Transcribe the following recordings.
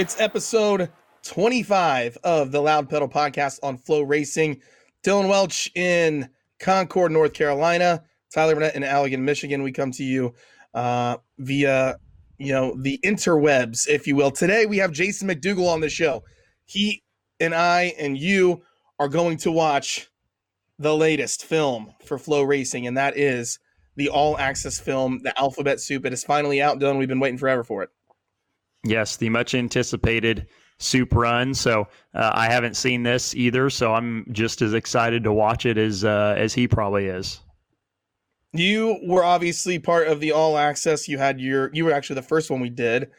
It's episode 25 of the Loud Pedal podcast on Flow Racing. Dillon Welch in Concord, North Carolina. Tyler Burnett in Allegan, Michigan. We come to you uh, via, you know, the interwebs, if you will. Today we have Jason McDougal on the show. He and I and you are going to watch the latest film for FloRacing, and that is the all access film, The Alphabet Soup. It is finally out, Dillon. We've been waiting forever for it. Yes, the much anticipated soup run. So uh, I haven't seen this either, so I'm just as excited to watch it as uh, as he probably is. You were obviously part of the all access. You had your you were actually the first one we did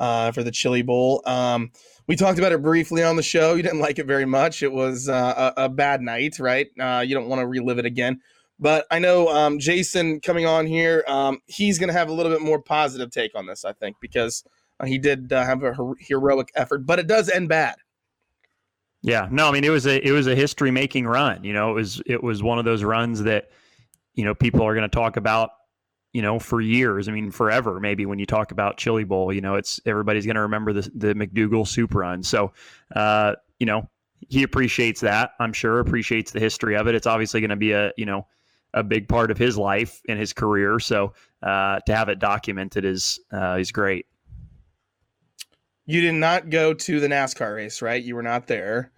uh, for the Chili Bowl. Um, we talked about it briefly on the show. You didn't like it very much. It was uh, a, a, bad night, right? Uh, you don't want to relive it again. But I know um, Jason coming on here, um, he's going to have a little bit more positive take on this, I think, because uh, he did uh, have a heroic effort, but it does end bad. Yeah, no, I mean it was a it was a history making run. You know, it was it was one of those runs that you know people are going to talk about you know for years. I mean forever maybe when you talk about Chili Bowl. You know, it's everybody's going to remember the the McDougal soup run. So uh, you know he appreciates that. I'm sure appreciates the history of it. It's obviously going to be a you know a big part of his life and his career. So uh, to have it documented is uh, is great. You did not go to the NASCAR race, right? You were not there.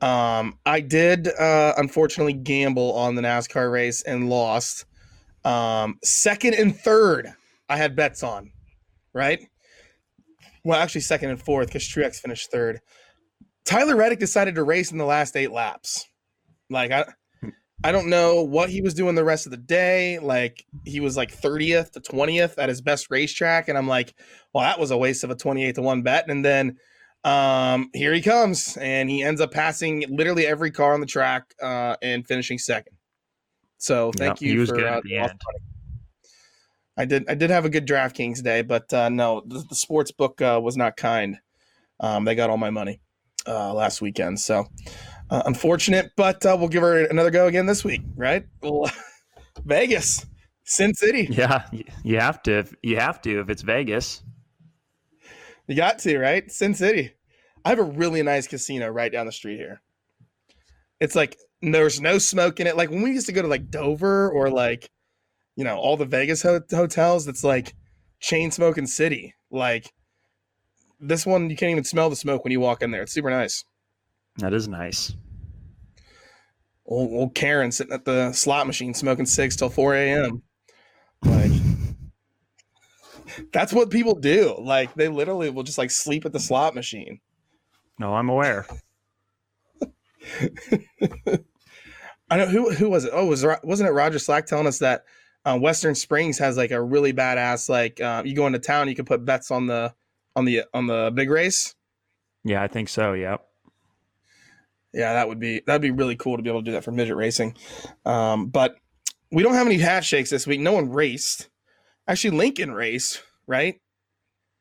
Um, I did uh, unfortunately gamble on the NASCAR race and lost. Um, second and third, I had bets on, right? Well, actually, second and fourth because Truex finished third. Tyler Reddick decided to race in the last eight laps. Like I, I don't know what he was doing the rest of the day. Like he was like 30th to 20th at his best racetrack. And I'm like, well, that was a waste of a 28 to 1 bet. And then um, here he comes. And he ends up passing literally every car on the track uh, and finishing second. So thank yep, you for uh, I did I did have a good DraftKings day, but uh, no, the, the sports book uh, was not kind. Um, they got all my money uh, last weekend. So uh, unfortunate, but uh, we'll give her another go again this week, right? Well, Vegas, Sin City. Yeah, you have to. If, You have to if it's Vegas. You got to, right? Sin City. I have a really nice casino right down the street here. It's like there's no smoke in it. Like when we used to go to like Dover or like, you know, all the Vegas ho- hotels, that's like chain smoking city. Like this one, you can't even smell the smoke when you walk in there. It's super nice. That is nice. Old, old Karen sitting at the slot machine smoking cigs till 4 a.m. Like, that's what people do. Like, they literally will just like sleep at the slot machine. No, I'm aware. I know who who was it? Oh, was wasn't it Roger Slack telling us that uh, Western Springs has like a really badass like uh, you go into town, you can put bets on the on the on the big race. Yeah, I think so. Yep. Yeah, that would be that'd be really cool to be able to do that for midget racing. Um, but we don't have any half shakes this week. No one raced. Actually, Lincoln raced, right?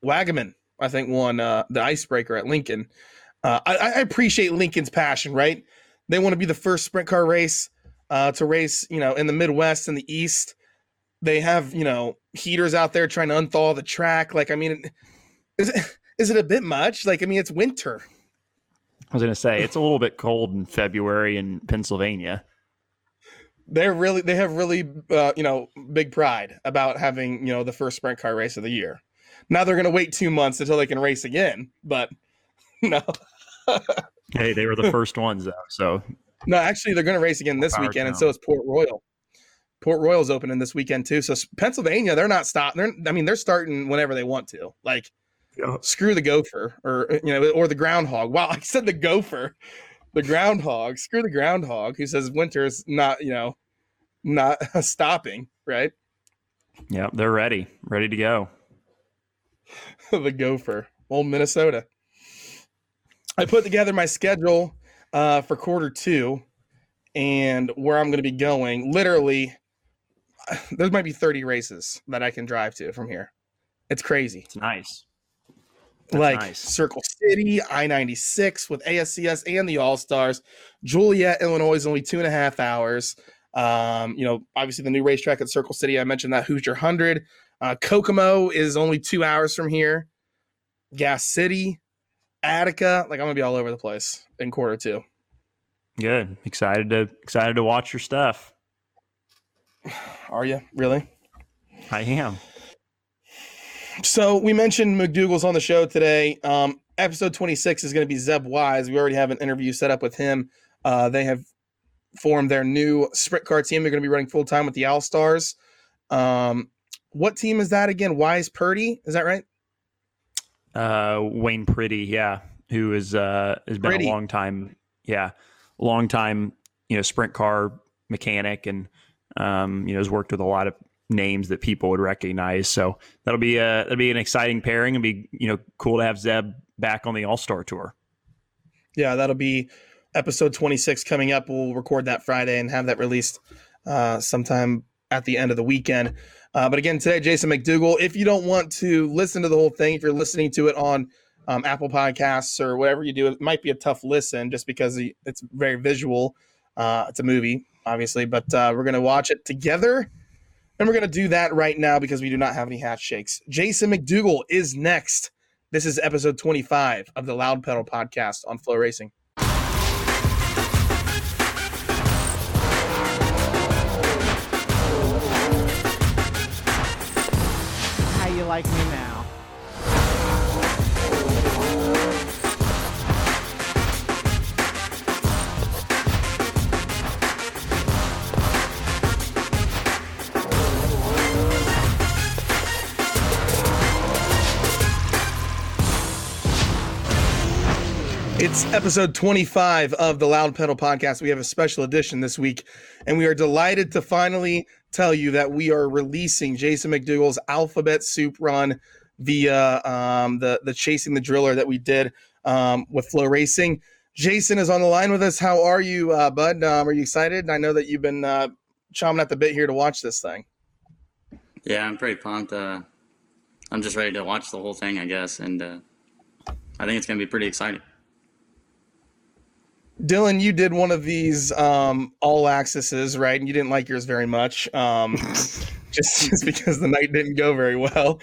Wagaman, I think, won uh, the icebreaker at Lincoln. uh, I, I, appreciate Lincoln's passion. Right, they want to be the first sprint car race uh, to race, you know, in the Midwest and the East. They have, you know, heaters out there trying to unthaw the track. Like, I mean, is it, is it a bit much? Like, I mean, it's winter. I was going to say it's a little bit cold in February in Pennsylvania. They're really they have really uh, you know big pride about having you know the first sprint car race of the year. Now they're going to wait two months until they can race again, but no. hey, they were the first ones though, so no, actually they're going to race again this weekend, down. and so is Port Royal. Port Royal's opening this weekend too. So Pennsylvania, they're not stopping. They're I mean they're starting whenever they want to. Like yeah. screw the gopher or you know or the groundhog. Wow, I said the gopher, the groundhog. Screw the groundhog who says winter is not you know not stopping. Right. Yeah, they're ready, ready to go. the gopher, old Minnesota. I put together my schedule uh, for quarter two and where I'm going to be going. Literally, there might be 30 races that I can drive to from here. It's crazy. It's nice. That's like nice. Circle City, I 96 with ASCS and the All Stars. Joliet, Illinois is only two and a half hours. Um, you know, obviously the new racetrack at Circle City, I mentioned that Hoosier 100. Uh, Kokomo is only two hours from here. Gas City, Attica, like I'm gonna be all over the place in quarter two. Good. Excited to excited to watch your stuff. Are you really? I am. So we mentioned McDougal's on the show today. Um, episode 26 is going to be Zeb Wise. We already have an interview set up with him. Uh, they have formed their new sprint car team. They're going to be running full time with the All Stars. Um, what team is that again? Wise Purdy, is that right? Uh, Wayne Pretty, yeah, who is uh has been Pretty. a long time, yeah, long time, you know, sprint car mechanic, and um, you know, has worked with a lot of names that people would recognize. So that'll be a that'll be an exciting pairing and be you know cool to have Zeb back on the All Star tour. Yeah, that'll be episode 26 coming up. We'll record that Friday and have that released uh, sometime at the end of the weekend. Uh, but again, today, Jason McDougal. If you don't want to listen to the whole thing, if you're listening to it on um, Apple Podcasts or whatever you do, it might be a tough listen just because it's very visual. Uh, it's a movie, obviously, but uh, we're going to watch it together. And we're going to do that right now because we do not have any hat shakes. Jason McDougal is next. This is episode 25 of the Loud Pedal podcast on FloRacing. like me It's episode 25 of the Loud Pedal podcast. We have a special edition this week, and we are delighted to finally tell you that we are releasing Jason McDougal's Alphabet Soup Run via um, the the Chasing the Driller that we did um, with FloRacing. Jason is on the line with us. How are you, uh, Bud? Um, are you excited? I know that you've been uh, chomping at the bit here to watch this thing. Yeah, I'm pretty pumped. Uh, I'm just ready to watch the whole thing, I guess, and uh, I think it's going to be pretty exciting. Dillon, you did one of these um, all accesses, right? And you didn't like yours very much, um, just, just because the night didn't go very well.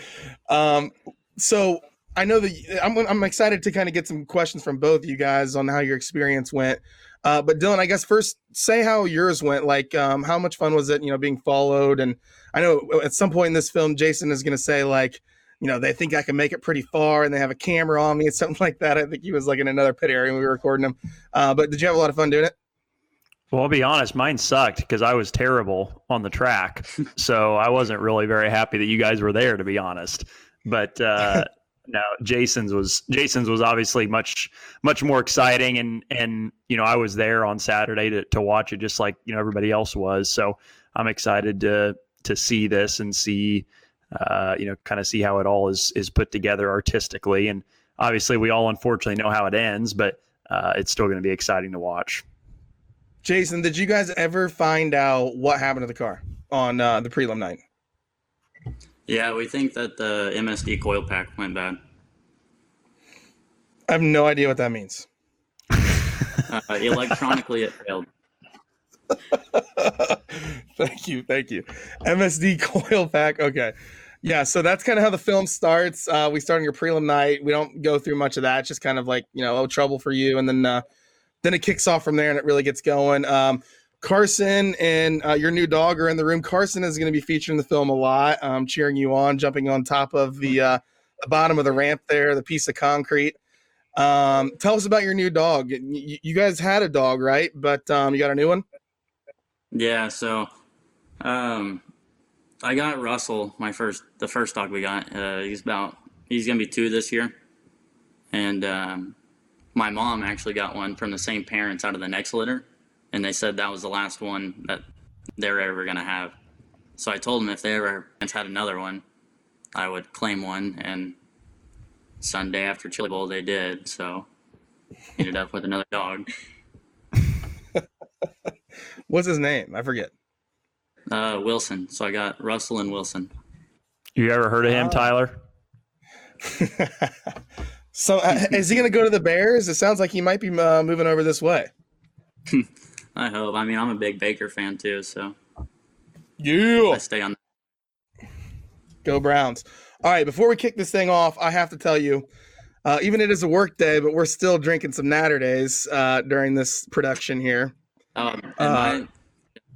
Um, so I know that I'm, I'm excited to kind of get some questions from both you guys on how your experience went. Uh, but Dillon, I guess first say how yours went. Like, um, how much fun was it? You know, being followed, and I know at some point in this film, Jason is going to say like, you know, they think I can make it pretty far and they have a camera on me and something like that. I think he was like in another pit area when we were recording him. Uh, but did you have a lot of fun doing it? Well, I'll be honest, mine sucked because I was terrible on the track. so I wasn't really very happy that you guys were there, to be honest. But uh, no, Jason's was Jason's was obviously much much more exciting, and and you know I was there on Saturday to to watch it just like you know everybody else was. So I'm excited to to see this and see uh, you know, kind of see how it all is is put together artistically. And obviously, we all unfortunately know how it ends, but uh, it's still going to be exciting to watch. Jason, did you guys ever find out what happened to the car on uh, the prelim night? Yeah, we think that the MSD coil pack went bad. I have no idea what that means. Uh, electronically, it failed. thank you, thank you. MSD coil pack. Okay, yeah. So that's kind of how the film starts. Uh, we start on your prelim night. We don't go through much of that. It's just kind of like you know, oh, trouble for you, and then uh, then it kicks off from there, and it really gets going. Um, Carson and uh, your new dog are in the room. Carson is going to be featured in the film a lot, um, cheering you on, jumping on top of the, uh, the bottom of the ramp there, the piece of concrete. Um, tell us about your new dog. You, you guys had a dog, right? But um, you got a new one. Yeah. So, um, I got Russell, my first, the first dog we got. Uh, he's about, he's gonna be two this year, and um, my mom actually got one from the same parents out of the next litter, and they said that was the last one that they're ever gonna have. So I told them if they ever had another one, I would claim one, and Sunday after Chili Bowl they did. So ended up with another dog. What's his name? I forget. Uh, Wilson. So I got Russell and Wilson. You ever heard of him, Oh. Tyler? so uh, is he going to go to the Bears? It sounds like he might be uh, moving over this way. I hope. I mean, I'm a big Baker fan too, so Yeah. I stay on. Go Browns. All right, before we kick this thing off, I have to tell you, uh, even it is a work day, but we're still drinking some Natterdays uh, during this production here. Um, am Uh, I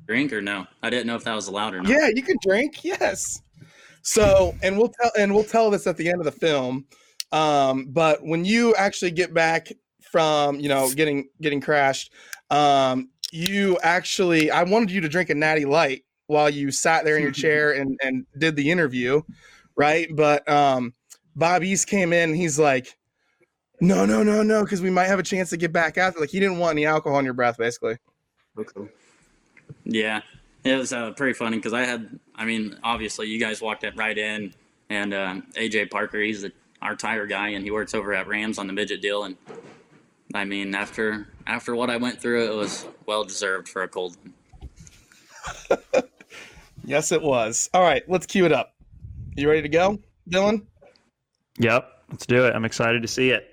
drink or no? I didn't know if that was allowed or not. Yeah, you can drink. Yes. So, and we'll tell and we'll tell this at the end of the film. Um, but when you actually get back from you know getting getting crashed, um, you actually I wanted you to drink a natty light while you sat there in your chair and and did the interview, right? But um, Bob East came in. He's like, no, no, no, no, because we might have a chance to get back after. Like he didn't want any alcohol in your breath, basically. Yeah, it was uh, pretty funny because I had, I mean, obviously you guys walked it right in, and um, AJ Parker, he's the, our tire guy, and he works over at Rams on the midget deal, and I mean, after after what I went through, it was well deserved for a cold one. Yes, it was. All right, let's cue it up. You ready to go, Dillon? Yep. Let's do it. I'm excited to see it.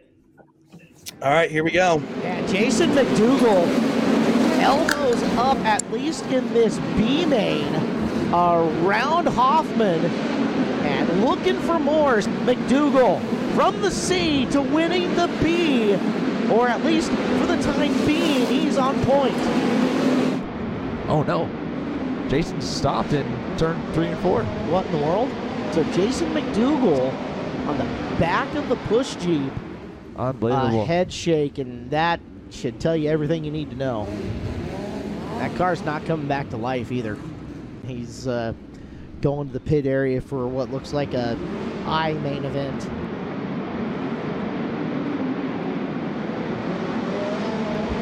All right, here we go. Yeah, Jason McDougal, elbows up at least in this B main, uh, around Hoffman, and looking for more. McDougal from the C to winning the B, or at least for the time being, he's on point. Oh no. Jason stopped in turn three and four. What in the world? So Jason McDougal on the back of the push jeep, uh, Unbelievable. a head shake, and that should tell you everything you need to know. That car's not coming back to life either. He's uh, going to the pit area for what looks like a I main event.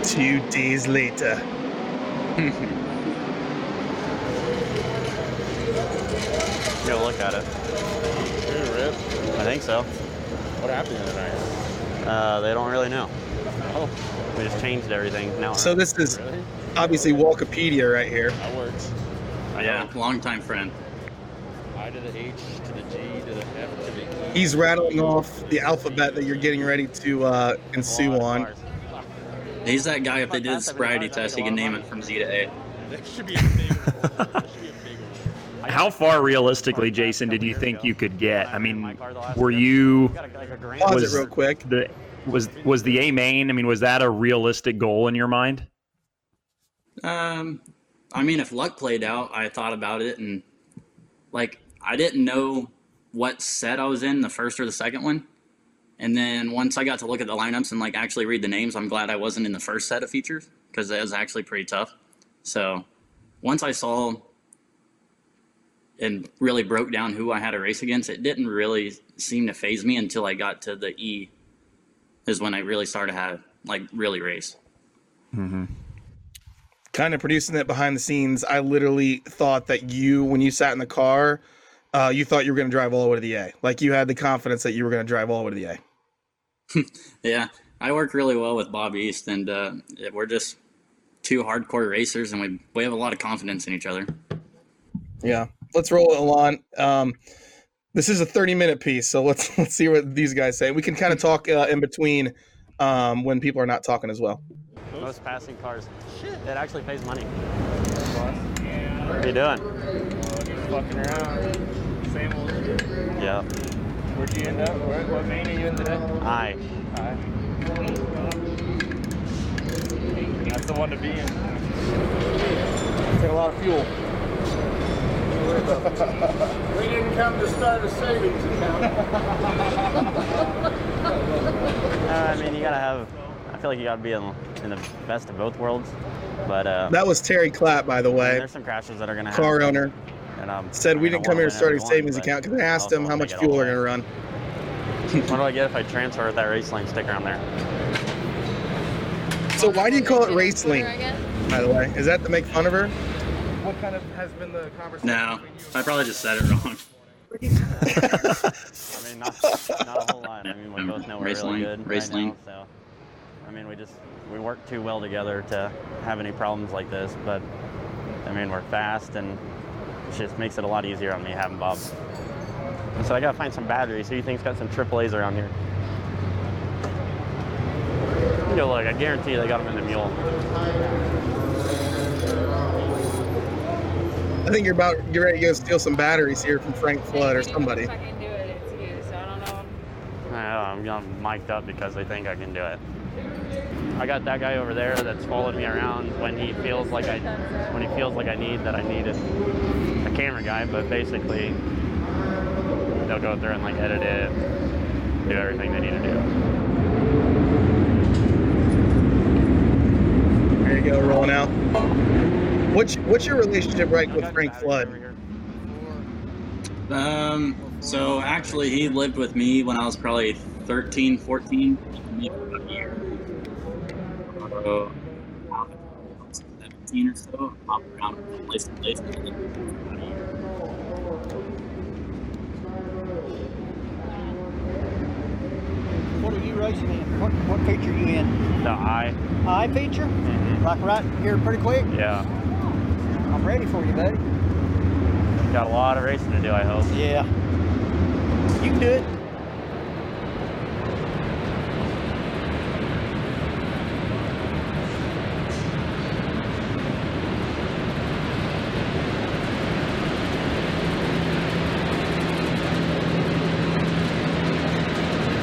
Two days later. Go look at it. I think so. What happened the other night? Uh, they don't really know. Oh, We just changed everything. Now So this is really? Obviously Wikipedia right here. That works. Yeah, longtime friend. I to the H to the G to the F to the E. He's rattling off the alphabet that you're getting ready to uh, ensue on. He's that guy. If they did a sobriety test, he can name it from Z to A. That should be a big one. That should be a big one. How far realistically, Jason, did you think you could get? I mean, were you Pause was real quick. the was was the A main? I mean, was that a realistic goal in your mind? Um, I mean, if luck played out, I thought about it, and like I didn't know what set I was in, the first or the second one. And then once I got to look at the lineups and like actually read the names, I'm glad I wasn't in the first set of features because it was actually pretty tough. So once I saw and really broke down who I had to race against, it didn't really seem to phase me until I got to the E. Is when I really started to have like really race. Kind of producing it behind the scenes. I literally thought that you, when you sat in the car, uh, you thought you were going to drive all the way to the A. Like you had the confidence that you were going to drive all the way to the A. Yeah, I work really well with Bob East, and uh, we're just two hardcore racers, and we we have a lot of confidence in each other. Yeah. Let's roll it, Alon. Um, This is a 30 minute piece, so let's let's see what these guys say. We can kind of talk uh, in between um, when people are not talking as well. Most passing cars. Shit. It actually pays money. What are you doing? Fucking around. Same old shit. Yeah. Where'd you end up? Where, what main are you in today? Aye. Aye. That's the one to be in. Take a lot of fuel. we didn't come to start a savings account. Uh, I mean, you gotta have. I feel like you gotta be in, in the best of both worlds. But uh, That was Terry Clapp, by the I mean, way, there's some crashes that are gonna happen. car happen. owner. And, um, Said we didn't come here to start a savings one, account because I asked him how much fuel all they're the going to run. What do I get if I transfer that race lane sticker on there? So why do you call it race lane? By the way, is that to make fun of her? What kind of has been the conversation? No, I probably just said it wrong. I mean, not, not a whole lot. I mean, we both know we're Race really lane, good race right lane. now. So, I mean, we just we work too well together to have any problems like this. But I mean, we're fast, and it just makes it a lot easier on me having Bob. And so I gotta find some batteries. Who do you think's got some AAA's around here? You know, look, I guarantee they got them in the mule. I think you're about you're ready to go steal some batteries here from Frank Flud or somebody. I know, I'm, I'm mic'd up because they think I can do it. I got that guy over there that's following me around when he feels like I when he feels like I need that I need a, a camera guy, but basically they'll go through and like edit it, do everything they need to do. There you go, rolling out. What's what's your relationship like with Frank Flud? Um, so actually, he lived with me when I was probably 13, 14. maybe about a year. So, I'm 17 or so, hop around from place to place. and then about a year. What are you racing in? What, what feature are you in? The eye. Eye feature? Like right here pretty quick? Yeah. I'm ready for you, buddy. Got a lot of racing to do, I hope. Yeah. You can do it.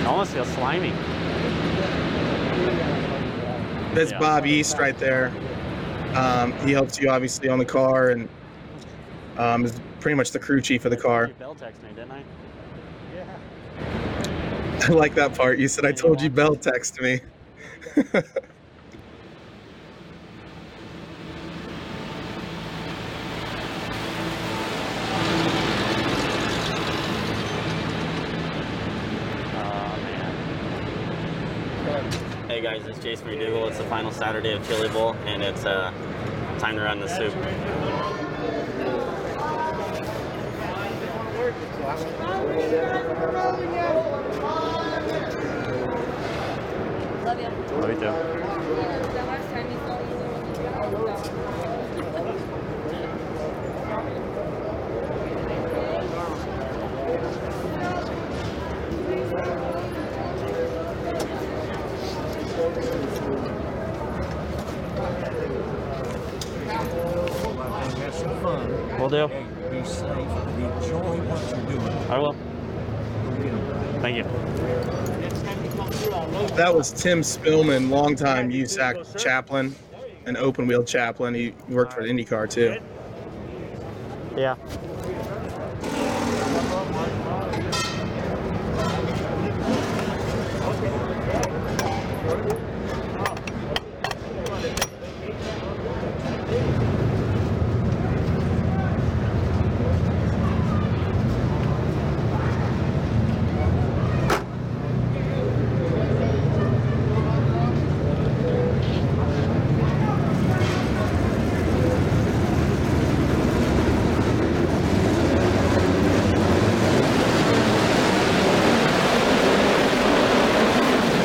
Almost feel slimy. That's Yeah. Bob East right there. Um, he helps you obviously on the car and um, is pretty much the crew chief of the car. Bell text me, didn't I? Yeah. I like that part. You said I told you Bell text me. Hey guys, it's McDougal. It's the final Saturday of Chili Bowl, and it's uh, time to run the soup. Love you. Love you too. Will do. Be safe enjoy what you're doing. I will. Thank you. That was Tim Spillman, longtime USAC chaplain and open wheel chaplain. He worked for IndyCar too. Yeah.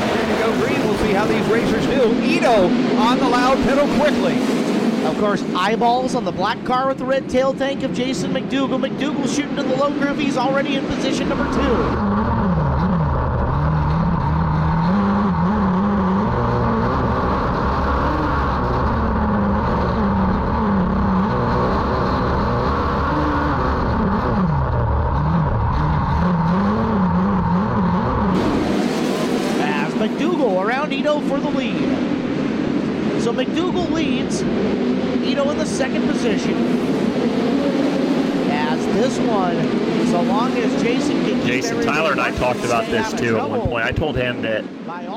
There you go, Green. We'll see how these racers do. Ito on the loud pedal quickly. Of course, eyeballs on the black car with the red tail tank of Jason McDougal. McDougal shooting to the low groove. He's already in position number two. As McDougal around Ito for the lead. So McDougal leads. Ito in the second position. As this one, so long as Jason Jason Tyler and I talked about this too at one point. I told him that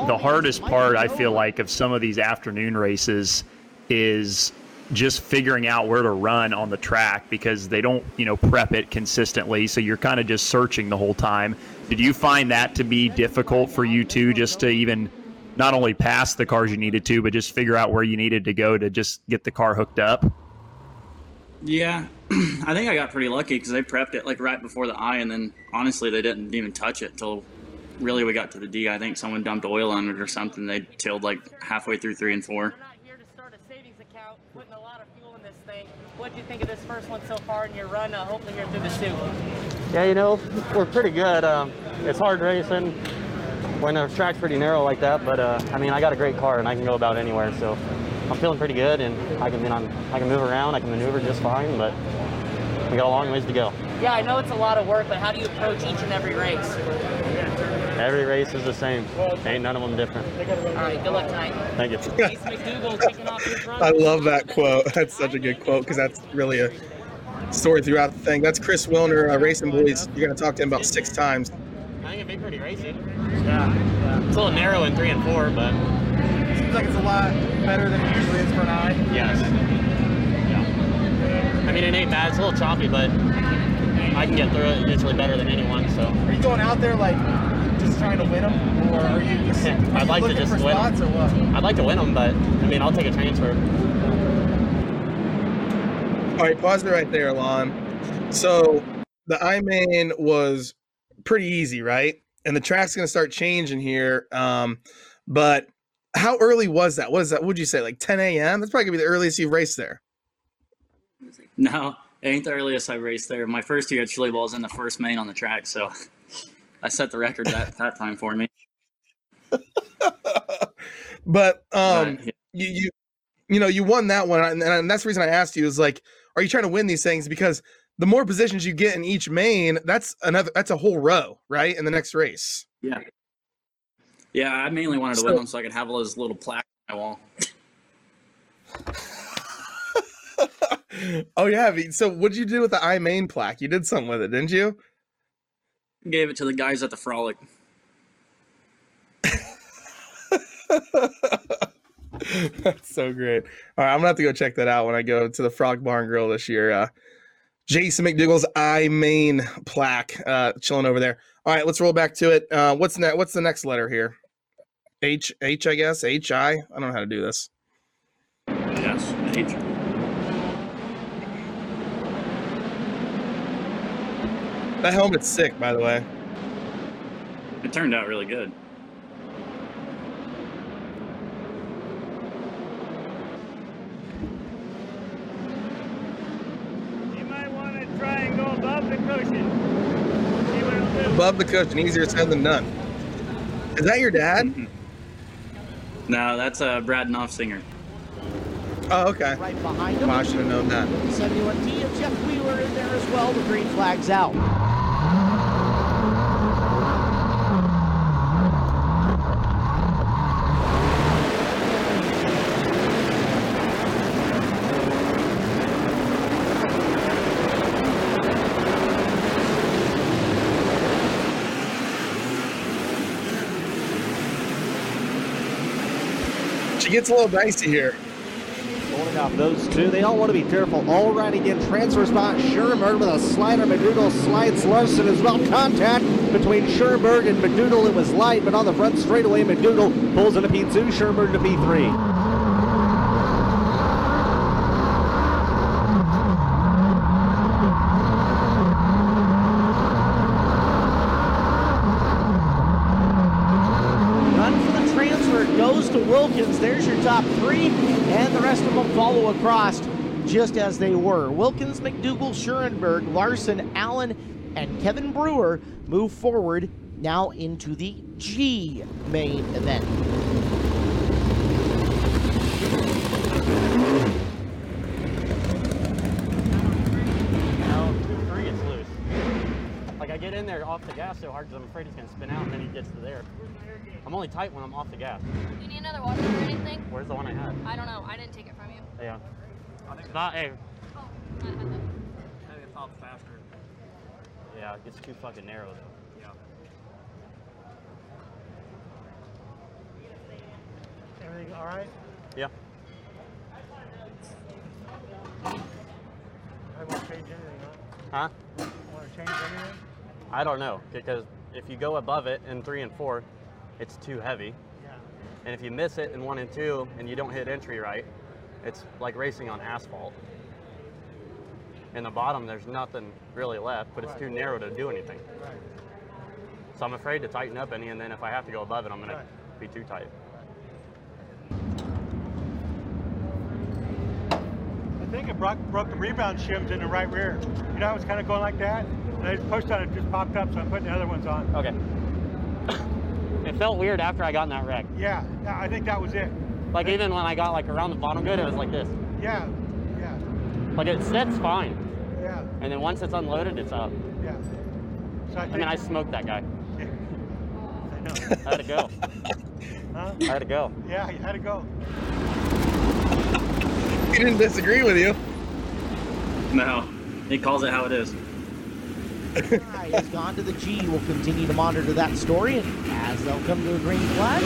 the hardest part I feel like of some of these afternoon races is just figuring out where to run on the track because they don't, you know, prep it consistently. So you're kind of just searching the whole time. Did you find that to be difficult for you too, just to even not only pass the cars you needed to, but just figure out where you needed to go to just get the car hooked up? Yeah, I think I got pretty lucky because they prepped it like right before the eye, and then honestly, they didn't even touch it till really we got to the D. I think someone dumped oil on it or something. They tilled like halfway through three and four. What do you think of this first one so far in your run? Uh, hopefully here through the Sioux. Yeah, you know, we're pretty good. Um, it's hard racing when the track's pretty narrow like that, but uh, I mean, I got a great car and I can go about anywhere, so I'm feeling pretty good, and I can, I, I can move around, I can maneuver just fine, but we got a long ways to go. Yeah, I know it's a lot of work, but how do you approach each and every race? Every race is the same. Ain't none of them different. All right, good luck tonight. Thank you. Jason McDougal kicking off his run. I love that quote. That's such a good quote because that's really a story throughout the thing. That's Chris Wilner, uh, Racing Boys. You're going to talk to him about six times. I think it'd be pretty racy. Yeah, yeah. It's a little narrow in three and four, but Seems like it's a lot better than it usually is for an eye. yes. Yeah. I mean, it ain't bad. It's a little choppy, but I can get through it usually better than anyone. So Are you going out there like just trying to win them, or are you just are I'd you like to looking just for win spots or what? I'd like to win them, but I mean, I'll take a transfer. All right, pause it right there, Lon. So the I main was pretty easy, right? And the track's going to start changing here. Um, but how early was that? What is that? Would you say like 10 a.m.? That's probably gonna be the earliest you've raced there. No, it ain't the earliest I raced there. My first year at Chili Bowl was in the first main on the track, so I set the record that that time for me. But um, Right, yeah. you you you know you won that one, and, and that's the reason I asked you is like, are you trying to win these things? Because the more positions you get in each main, that's another that's a whole row, right? In the next race. Yeah. Yeah, I mainly wanted to So- win them so I could have all those little plaques on my wall. Oh yeah. So what'd you do with the I main plaque? You did something with it, didn't you? Gave it to the guys at the frolic. That's so great. All right, I'm gonna have to go check that out when I go to the Frog Barn Grill this year. Uh, Jason McDougal's I main plaque, uh, chilling over there. All right, let's roll back to it. Uh, what's next? What's the next letter here? H H, I guess. H I. I don't know how to do this. Yes, H. That helmet's sick, by the way. It turned out really good. You might want to try and go above the cushion. See what it'll do. Above the cushion, easier said than done. Is that your dad? Mm-hmm. No, that's uh, Brad Knopfsinger. Oh, okay. Right behind him. I should have known that. 71T of Jeff Wheeler in there as well. The green flag's out. Gets a little dicey here. Holding off those two. They all want to be careful. All right again. Transfer spot. Schurenberg with a slider. McDougal slides Larson as well. Contact between Schurenberg and McDougal. It was light, but on the front straightaway, McDougal pulls into P2. Schurenberg to P3. Run for the transfer goes to Will Wilkins. There's your top three, and the rest of them follow across just as they were. Wilkins, McDougal, Schurenberg, Larson, Allen, and Kevin Brewer move forward now into the G main event. No, three gets loose. Like I get in there off the gas so hard because I'm afraid he's gonna spin out and then he gets to there. I'm only tight when I'm off the gas. You need another water or anything? Where's the one I had? I don't know. I didn't take it from you. Yeah. It's not, hey, I had them. Maybe it pops faster. yeah, it gets too fucking narrow though. Yeah. Everything all right? Yeah. I won't change anything, Huh? huh? Want to change anything? I don't know because if you go above it in three and four, it's too heavy. Yeah. And if you miss it in one and two and you don't hit entry right, it's like racing on asphalt. In the bottom, there's nothing really left, but it's too narrow to do anything. So I'm afraid to tighten up any, and then if I have to go above it, I'm gonna Right. be too tight. I think it broke, broke the rebound shims in the right rear. You know, it was kind of going like that, and I just pushed on it, just popped up, so I'm putting the other ones on. Okay. it felt weird after I got in that wreck. Yeah, I think that was it. Like even when I got like around the bottom good, it was like this. Yeah, yeah, Like it sets fine, yeah, and then once it's unloaded, it's up. yeah. So I I mean, I smoked that guy. Yeah. I know. I had to go. Huh? I had to go. Yeah, you had to go. He didn't disagree with you. No, he calls it how it is. Guy has gone to the G. We'll continue to monitor that story, and as they'll come to a green flag,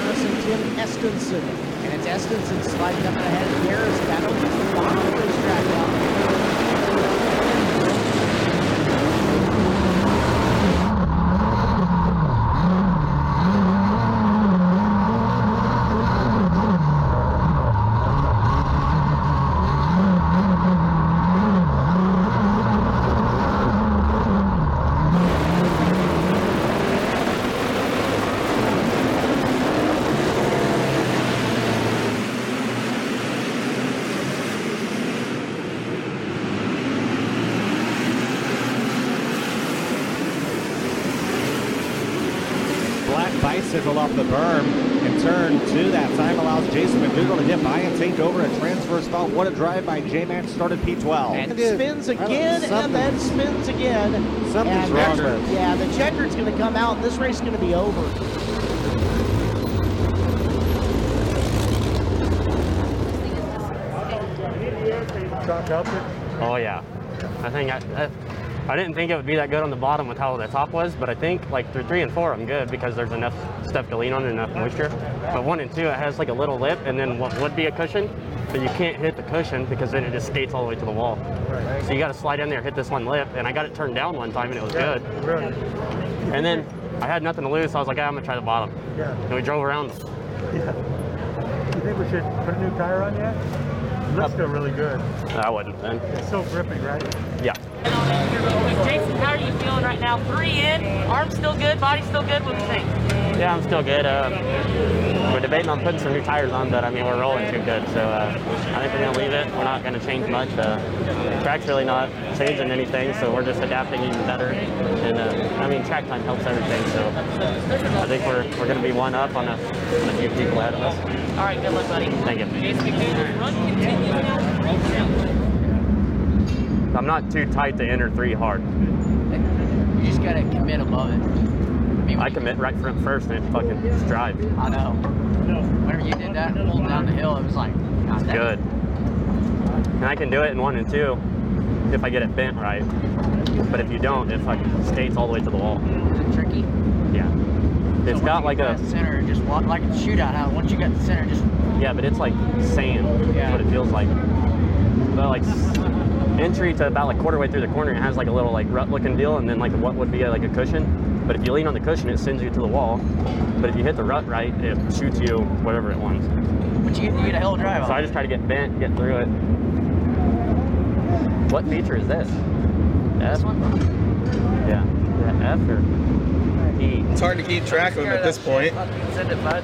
Colton Garrison, Tim Estenson, and it's Estenson sliding up ahead Garrison. That opens the bottom of the racetrack up. Black bicycle off the berm in turn two. That time allows Jason McDougal to get by and take over a transfer spot. What a drive by J-Max started P12. And spins again, and then spins again. Something's and wrong that's- Yeah, the checker's going to come out, and this race is going to be over. Chalk up it. Oh yeah. I think I, I, I didn't think it would be that good on the bottom with how the top was, but I think like through three and four I'm good because there's enough stuff to lean on and enough moisture. But one and two it has like a little lip and then what would be a cushion, but you can't hit the cushion because then it just skates all the way to the wall. Right. So you got to slide in there, hit this one lip, and I got it turned down one time and it was good. Really? And then I had nothing to lose, so I was like, ah, I'm gonna try the bottom. Yeah. And we drove around. Yeah. You think we should put a new tire on yet? It looks still really good. I wouldn't then. It's so grippy, right? Yeah. Jason, how are you feeling right now? Three in, arm still good, body still good. What do you think? Yeah, I'm still good. Uh, we're debating on putting some new tires on, but I mean, we're rolling too good. So uh, I think we're going to leave it. We're not going to change much. Uh, the track's really not changing anything, so we're just adapting even better. And uh, I mean, track time helps everything. So I think we're, we're going to be one up on a, on a few people ahead of us. All right, good luck, buddy. Thank you. Jason McDougal's run continues now. I'm not too tight to enter three hard. You just gotta commit above it. I commit right front first and it fucking just drive. I know. Whenever you did that pulled down the hill, it was like, God, that- Good. And I can do it in one and two if I get it bent right. But if you don't, it fucking skates all the way to the wall. Is it tricky? Yeah. It's So got like a get center, just walk like a shootout. How once you got the center, just yeah, but it's like sand. That's Yeah. what it feels like. But like entry to about like quarter way through the corner, it has like a little like rut looking deal, and then like what would be like a cushion. But if you lean on the cushion, it sends you to the wall. But if you hit the rut right, it shoots you wherever it wants. but you, you get a hell of a drive. So on I just try to get bent, get through it. What feature is this? F? This one? Yeah. Yeah, F or neat. It's hard to keep track of them at this point. Send it, bud.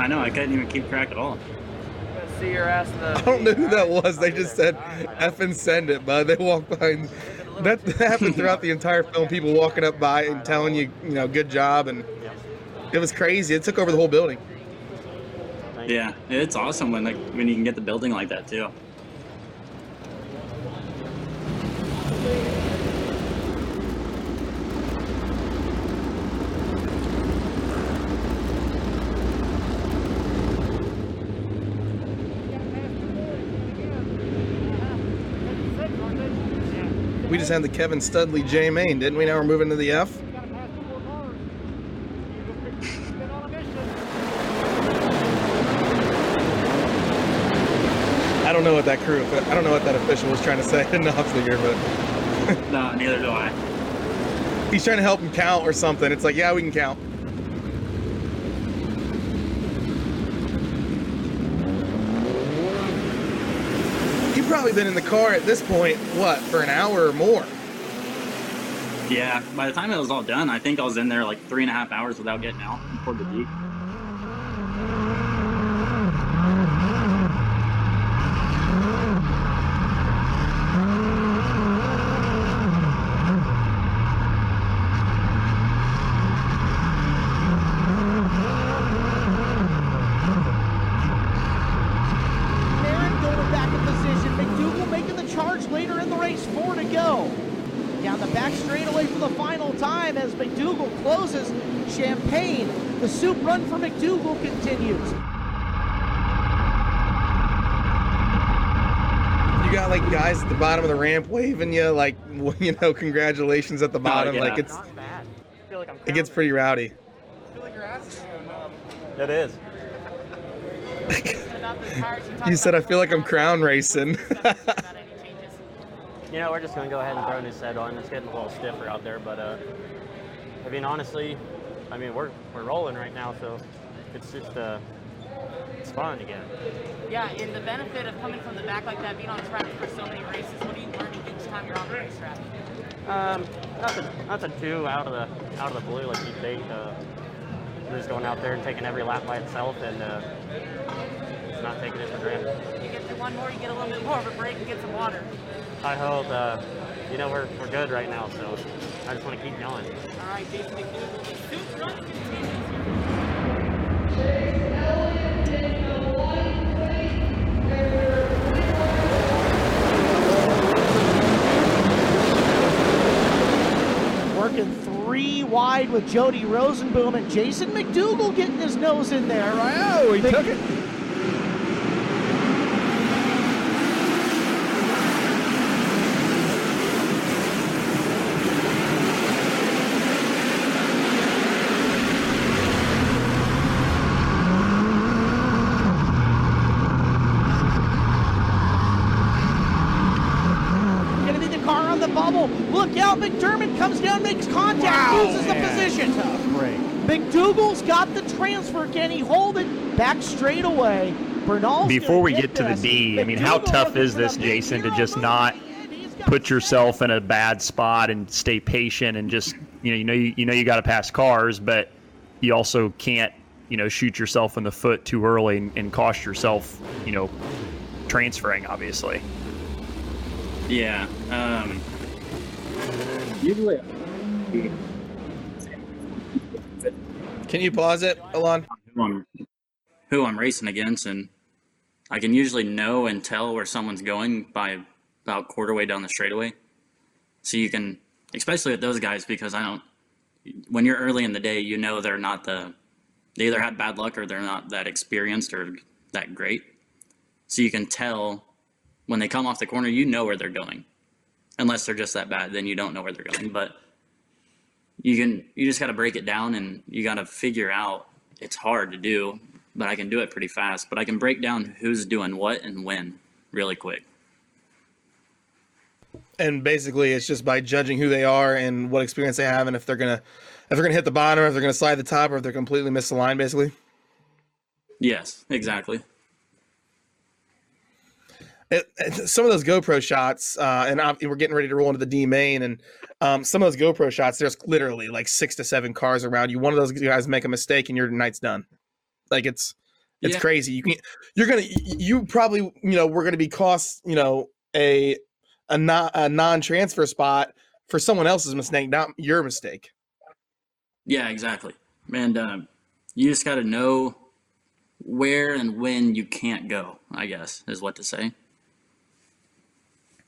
I know, I couldn't even keep track at all. See your ass the. I don't know who that was. They just said F and send it, bud. They walked behind. That happened throughout the entire film. People walking up by and telling you, you know, good job, and it was crazy. It took over the whole building. Yeah, it's awesome when like when you can get the building like that too. Just had the Kevin Studley J main, didn't we? Now we're moving to the F. I don't know what that crew. I don't know what that official was trying to say in Knoxville, but no, neither do I. He's trying to help him count or something. It's like, yeah, we can count. Probably been in the car at this point, what, for an hour or more? Yeah, by the time it was all done, I think I was in there like three and a half hours without getting out before the Jeep. Marin going back in position. McDougal making the charge later in the race. Four to go. Down the back straightaway for the final time as McDougal closes Champagne. The soup run for McDougal continues. You got like guys at the bottom of the ramp waving you, like you know, congratulations at the bottom. yeah. Like it's, it gets pretty rowdy. It is. You said I feel like I'm crown racing. You know, we're just gonna go ahead and throw a new set on. It's getting a little stiffer out there, but uh, I mean, honestly, I mean, we're we're rolling right now, so it's just uh, it's fun again. Yeah, and the benefit of coming from the back like that, being on track for so many races, what are you learning each time you're on the racetrack? Um, nothing, nothing too out of the out of the blue like you think. Uh, just going out there and taking every lap by itself and uh, just not taking it for granted. You get through one more, you get a little bit more of a break and get some water. I hope, uh, you know, we're, we're good right now, so I just want to keep going. All right, Jason the soup run continues. Working three wide with Jody Rosenboom and Jason McDougal getting his nose in there. Oh, he took it. Gonna be the car on the bubble. Look out, McDermott comes down, makes contact, loses the position. McDougal's got the transfer. Can he hold it back straight away? Bernal's Before we gonna get to the. D, I mean, how tough is this, Jason, to just not put yourself in a bad spot and stay patient and just you know you know you, you know you got to pass cars, but you also can't you know shoot yourself in the foot too early and, and cost yourself you know transferring obviously. Yeah. Um, usually. Can you pause it, Alon? Who I'm, who I'm racing against, and I can usually know and tell where someone's going by about quarter way down the straightaway. So you can, especially with those guys, because I don't. When you're early in the day, you know they're not the. They either had bad luck or they're not that experienced or that great. So you can tell when they come off the corner, you know where they're going. Unless they're just that bad, then you don't know where they're going. But you can you just got to break it down and you got to figure out it's hard to do but i can do it pretty fast but i can break down who's doing what and when really quick. And basically it's just by judging who they are and what experience they have and if they're gonna if they're gonna hit the bottom or if they're gonna slide the top or if they're completely miss the line basically. Yes exactly it, it- some of those GoPro shots, uh, and ob- we're getting ready to roll into the D main, and um, some of those GoPro shots, there's literally like six to seven cars around you. One of those guys make a mistake, and your night's done. Like it's it's Yeah. crazy. You can you're gonna you probably you know we're gonna be cost you know a a non a non transfer spot for someone else's mistake, not your mistake. Yeah, exactly. And um, you just got to know where and when you can't go. I guess is what to say.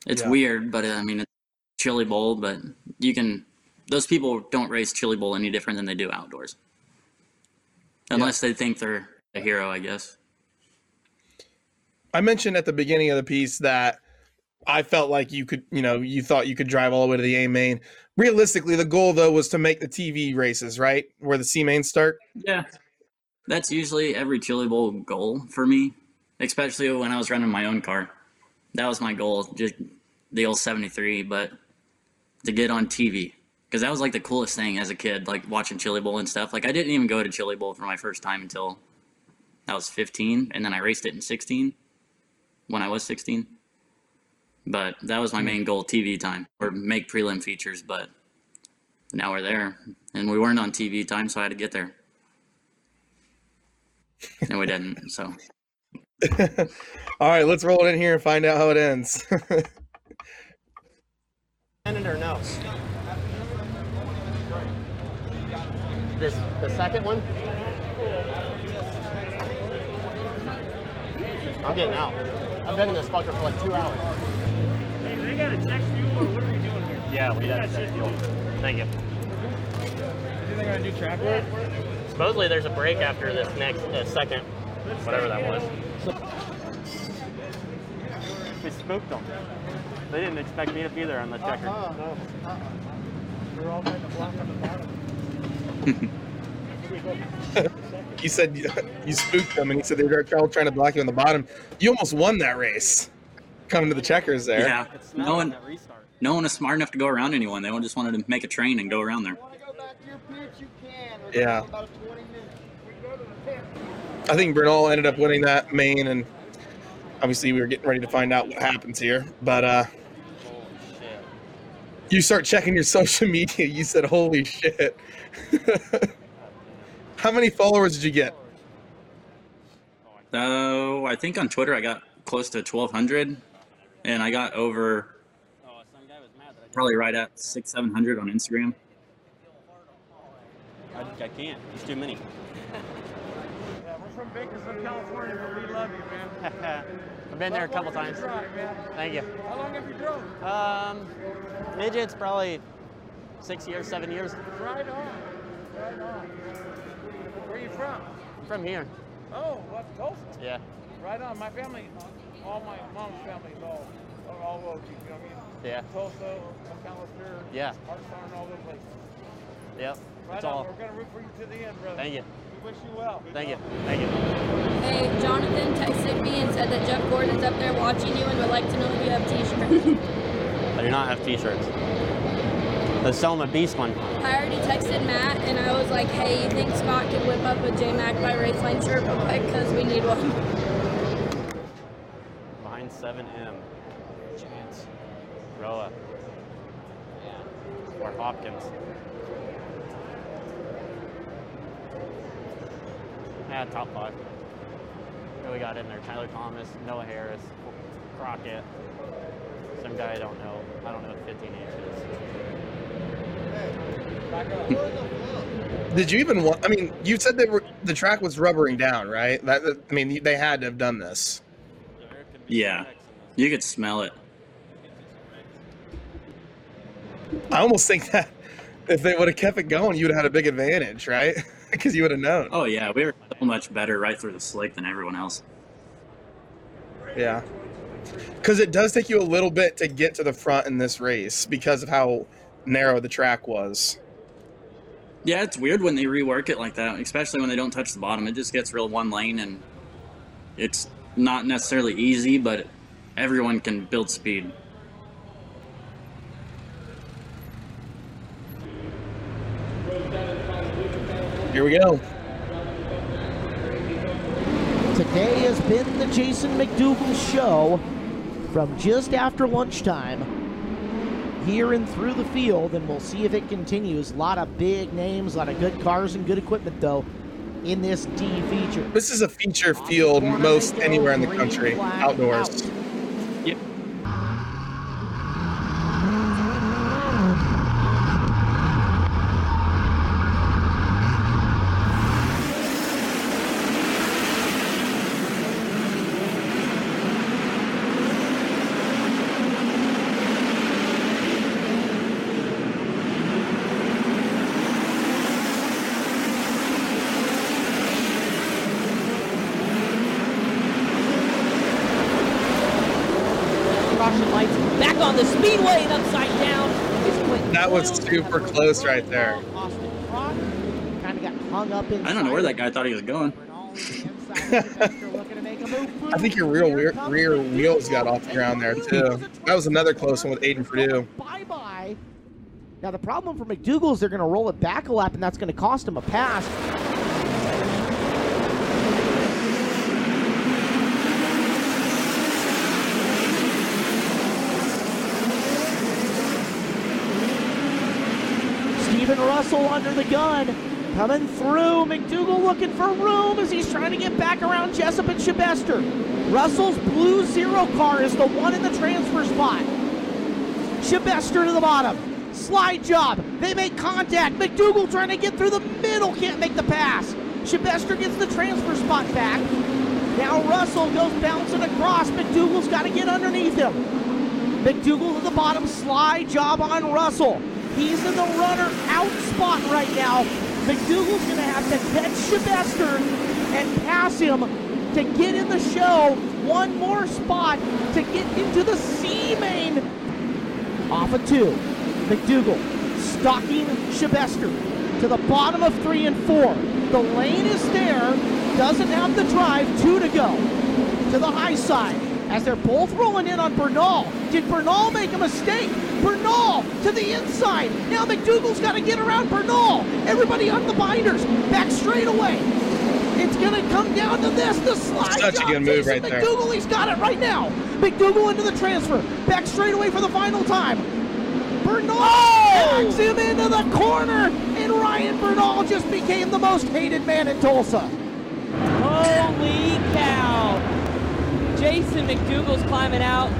It's Yeah. weird, but uh, I mean, it's chili bowl, but you can. Those people don't race chili bowl any different than they do outdoors, unless they think they're a hero. I guess. I mentioned at the beginning of the piece that I felt like you could, you know, you thought you could drive all the way to the A main. Realistically, the goal though was to make the TV races, right? Where the C mains start. Yeah. That's usually every Chili Bowl goal for me, especially when I was running my own car. That was my goal, just the old 73, but to get on TV. Because that was like the coolest thing as a kid, like watching Chili Bowl and stuff. Like, I didn't even go to Chili Bowl for my first time until I was 15, and then I raced it in 16 when I was 16. But that was my main goal TV time, or make prelim features. But now we're there, and we weren't on TV time, so I had to get there. And we didn't, so. All right, let's roll it in here and find out how it ends. Ended or no? This the second one. I'm getting out. I've been in this fucker for like two hours. Hey, they got a check fuel or what are we doing here? Yeah, we got shit that fuel. Thank you. You think I do track work? Supposedly there's a break after this next uh, second, whatever that was. We spooked them. They didn't expect me to be there on the checker. Uh-uh, no. Uh-uh. We're all trying to block on the bottom. you said you, you spooked them, and he said they were all trying to block you on the bottom. You almost won that race, coming to the checkers there. Yeah, no one, no one is smart enough to go around anyone. They all just wanted to make a train and go around there. Yeah. I think Bernal ended up winning that main, and obviously we were getting ready to find out what happens here. But uh, you start checking your social media. You said, "Holy shit!" How many followers did you get? So I think on Twitter I got close to 1,200, and I got over probably right at six, 700 on Instagram. I, I can't. There's too many. From Bakersfield, California, but we love you, man. I've been there a couple times. Thank you. How long have you drove? Um, midgets probably six years, seven years. Right on. Right on. Where are you from? I'm from here. Oh, West Coast. Yeah. Right on. My family, all my mom's family is all, are all OG. You know what I mean? Yeah. Tulsa, McAlester, Yeah. Hartshorne, all those places. Yep. Right It's on. all. We're gonna root for you to the end, brother. Thank you. We wish you well. Thank you. Thank you. Hey, Jonathan texted me and said that Jeff Gordon's up there watching you and would like to know if you have t-shirts. I do not have t-shirts. Let's sell him a beast one. I already texted Matt and I was like, hey, you think Scott could whip up a J-Mac by Raceline shirt real quick because we need one. Behind 7M. Chance. Roa. Or Hopkins. Yeah, top five. Who we got in there? Tyler Thomas, Noah Harris, Crockett. Some guy I don't know. I don't know what 15 inches. Did you even want? I mean, you said they were the track was rubbering down, right? That, that- I mean, they had to have done this. Yeah, you could smell it. I almost think that if they would have kept it going, you would have had a big advantage, right? Because you would have known. Oh yeah, we were so much better right through the slick than everyone else. Yeah. Because it does take you a little bit to get to the front in this race because of how narrow the track was. Yeah, it's weird when they rework it like that, especially when they don't touch the bottom. It just gets real one lane, and it's not necessarily easy, but everyone can build speed. Here we go. Today has been the Jason McDougal Show. from just after lunchtime here and through the field, and we'll see if it continues. A lot of big names, a lot of good cars and good equipment, though, in this D feature. This is a feature field most anywhere in the country, outdoors. Yep. Caution lights back on the speedway and upside down. Is Quentin That was super close right there. kind of got hung up in. I don't know where that guy thought he was going. I think your rear rear, rear wheels got off the ground there too. That was another close one with Aiden Purdue. Bye bye. Now the problem for McDougal is they're going to roll it back a lap, and that's going to cost him a pass. Russell under the gun. Coming through. McDougal looking for room as he's trying to get back around Jessup and Shebester. Russell's blue zero car is the one in the transfer spot. Shebester to the bottom. Slide job. They make contact. McDougal trying to get through the middle. Can't make the pass. Shebester gets the transfer spot back. Now Russell goes bouncing across. McDougal's got to get underneath him. McDougal to the bottom. Slide job on Russell. He's in the runner out spot right now. McDougal's going to have to catch Shebester and pass him to get in the show. One more spot to get into the C main. Off of two. McDougal stalking Shebester to the bottom of three and four. The lane is there. Doesn't have the drive. Two to go. To the high side as they're both rolling in on Bernal. Did Bernal make a mistake? Bernal to the inside. Now McDougal's got to get around Bernal. Everybody on the binders. Back straight away. It's going to come down to this. The slide. Such a good move Jason right there. McDougal, he's got it right now. McDougal into the transfer. Back straight away for the final time. Bernal backs oh! him into the corner, and Ryan Bernal just became the most hated man in Tulsa. Holy cow! Jason McDougal's climbing out,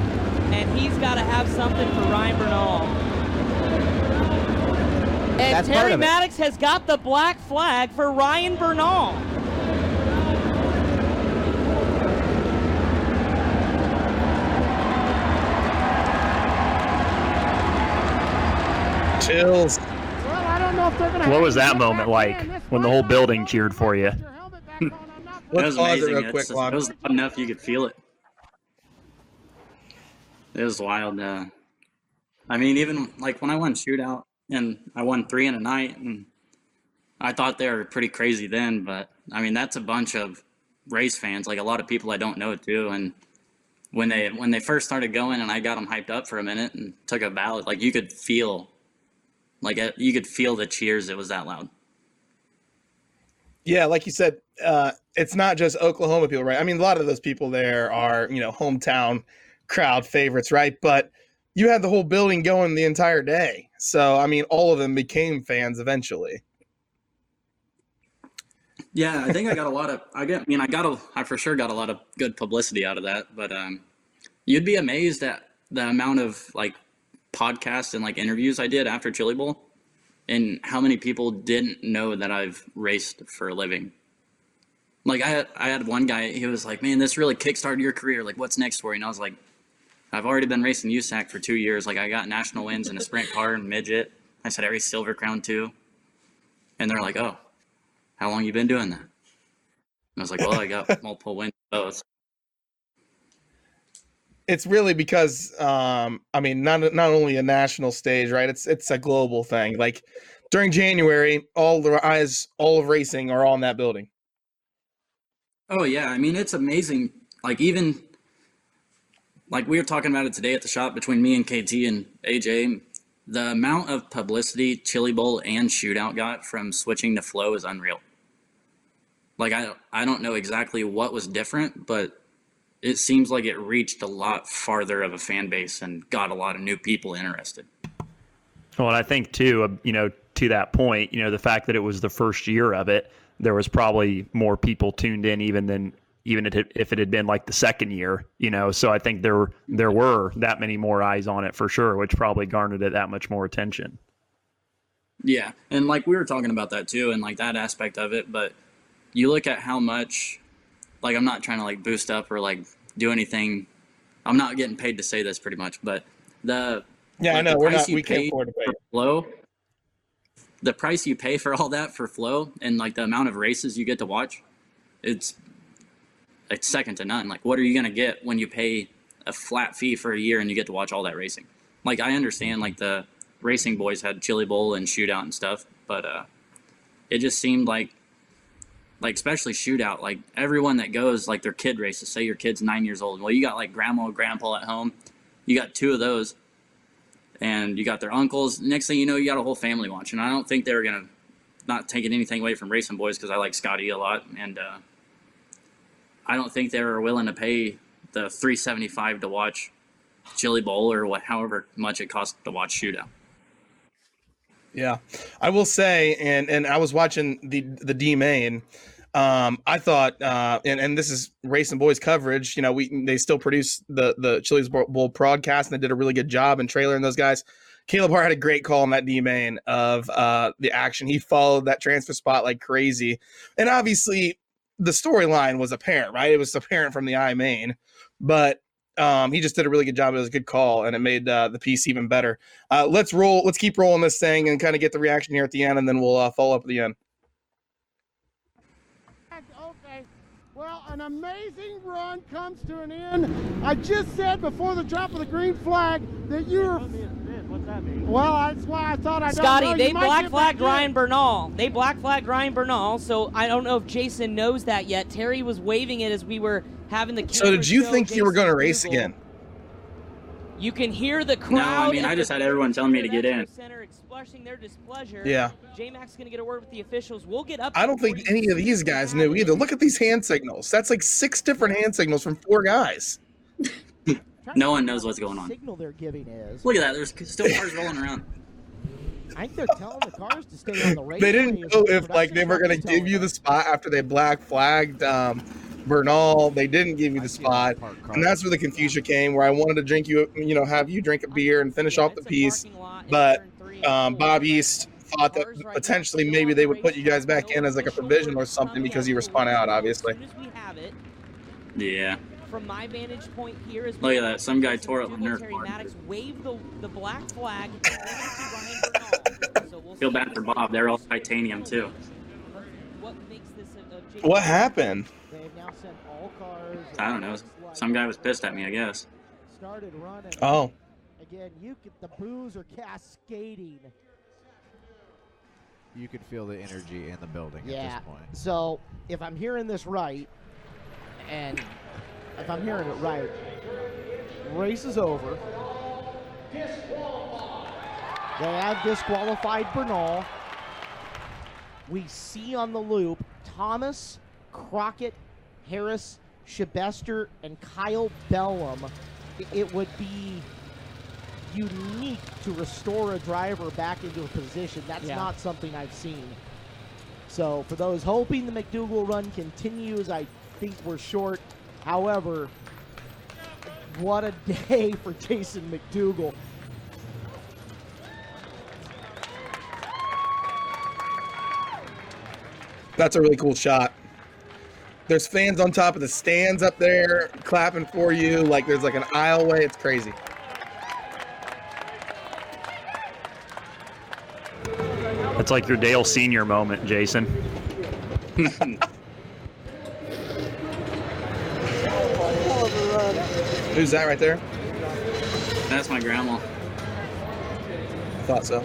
and he's got to have something for Ryan Bernal. And That's Terry. Maddox has got the black flag for Ryan Bernal. Chills. Well, I don't know if they're going to. What was that moment like when the whole building cheered for you? It Let's was pause it amazing. real quick, just- it was enough you could feel it. It was wild. Uh, I mean, even like when I won shootout and I won three in a night, and I thought they were pretty crazy then. But I mean, that's a bunch of race fans, like a lot of people I don't know too. And when they when they first started going, and I got them hyped up for a minute and took a ballot, like you could feel, like you could feel the cheers. It was that loud. Yeah, like you said, uh, it's not just Oklahoma people, right? I mean, a lot of those people there are, you know, hometown crowd favorites, right? But you had the whole building going the entire day. So, I mean, all of them became fans eventually. Yeah, I think I got a lot of. I get. I mean, I got a. I for sure got a lot of good publicity out of that. But um, you'd be amazed at the amount of like podcasts and like interviews I did after Chili Bowl, and how many people didn't know that I've raced for a living. Like I had, I had one guy. He was like, "Man, this really kickstarted your career. Like, what's next for you?" And I was like, "I've already been racing USAC for two years. Like, I got national wins in a sprint car and midget. I said every silver crown too." And they're like, "Oh." how long you been doing that? And I was like, well, I got multiple wins both. It's really because, um, I mean, not not only a national stage, right? It's it's a global thing. Like during January, all the eyes, all of racing are on that building. Oh yeah, I mean it's amazing. Like even like we were talking about it today at the shop between me and KT and AJ. The amount of publicity Chili Bowl and Shootout got from switching to Flo is unreal. Like I I don't know exactly what was different, but it seems like it reached a lot farther of a fan base and got a lot of new people interested. Well, and I think too, uh, you know, to that point, you know, the fact that it was the first year of it, there was probably more people tuned in even than even if it had been like the second year, you know. So I think there there were that many more eyes on it for sure, which probably garnered it that much more attention. Yeah, and like we were talking about that too, and like that aspect of it. But you look at how much, like I'm not trying to like boost up or like do anything. I'm not getting paid to say this, pretty much. But the yeah, like, I know the we're not. you We can't pay afford to pay. Flo. The price you pay for all that for Flo and like the amount of races you get to watch, it's it's second to none. Like, what are you gonna get when you pay a flat fee for a year and you get to watch all that racing? Like, I understand like the racing boys had chili bowl and shootout and stuff, but uh, it just seemed like like especially shootout like everyone that goes like their kid races. Say your kid's nine years old. Well you got like grandma or grandpa at home. You got two of those and you got their uncles. Next thing you know you got a whole family watching. I don't think they were gonna not taking anything away from racing boys because i like scotty a lot and uh, i don't think they were willing to pay the 375 to watch chili bowl or what however much it cost to watch shootout Yeah, I will say, and and I was watching the the D main. Um, I thought, uh, and and this is Race and Boys coverage. You know, we they still produce the the Chili's Bowl broadcast, and they did a really good job. And trailer and those guys. Caleb Hart had a great call on that D main of uh, the action. He followed that transfer spot like crazy, and obviously the storyline was apparent, right? It was apparent from the I main, but um, he just did a really good job. It was a good call, and it made uh, the piece even better. Uh, let's roll. Let's keep rolling this thing and kind of get the reaction here at the end, and then we'll uh, follow up at the end. Okay. Well, an amazing run comes to an end. I just said before the drop of the green flag that you're. What's that mean? Well, that's why I thought I. Scotty, don't know. they black get flagged. Ryan Bernal. They black flagged Ryan Bernal, so I don't know if Jason knows that yet. Terry was waving it as we were having the. So, did you think show you were going to Jason race Google. again? You can hear the crowd. no i mean i just had everyone telling me to get in Center expressing their displeasure. Yeah. J Mac's going to get a word with the officials. We'll get up. I don't think any of these guys knew either. Look at these hand signals. That's like six different hand signals from four guys. no one knows what's going on signal they're giving is. look at that there's still cars rolling around I think they're telling the cars to stay on the raceway. They didn't know if like they were going to give you the spot after they black flagged um, Bernal. They didn't give you the spot, and that's where the confusion came. Where I wanted to drink you, you know, have you drink a beer and finish off the piece, but um, Bob East thought that potentially maybe they would put you guys back in as like a provision or something because you were spun out, obviously. We have it yeah from my vantage point here. Is Look at that. Some guy tore up the Nerf Terry. Maddox waved the, the black flag. Feel bad for Bob. They're all titanium too. what makes this a, a What happened? They've now sent all cars. I don't know. Some guy was pissed at me, I guess. Started running. Oh. Again, you get the boos are cascading. You could feel the energy in the building at this point. So if I'm hearing this right, and if I'm hearing it right, race is over. They have disqualified Bernal. We see on the loop Thomas, Crockett, Harris, Shebester, and Kyle Bellum. It would be unique to restore a driver back into a position. That's Yeah. not something I've seen. So for those hoping the McDougal run continues, I think we're short. However, what a day for Jason McDougal. That's a really cool shot. There's fans on top of the stands up there clapping for you. Like there's like an aisleway. It's crazy. It's like your Dale Senior moment, Jason. Who's that right there? That's my grandma. I Thought so.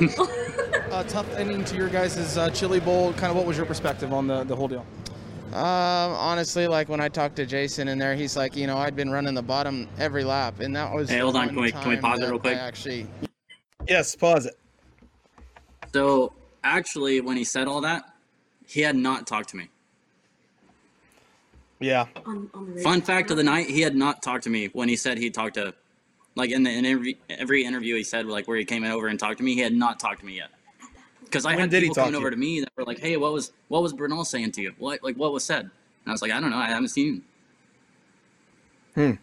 uh, tough ending to your guys' uh, Chili Bowl. Kind of what was your perspective on the, the whole deal? Um, honestly, like when I talked to Jason in there, he's like, you know, I'd been running the bottom every lap, and that was. Hey, hold on. Can we can we pause it real quick? I actually. Yes, pause it. So actually, when he said all that, he had not talked to me. Yeah. Fun fact of the night: he had not talked to me when he said he talked to, like in the interview, every every interview he said like where he came over and talked to me. He had not talked to me yet. Because I When had did he people talk coming to over you? to me that were like, "Hey, what was what was Bernal saying to you? What like what was said?" And I was like, "I don't know. I haven't seen." him."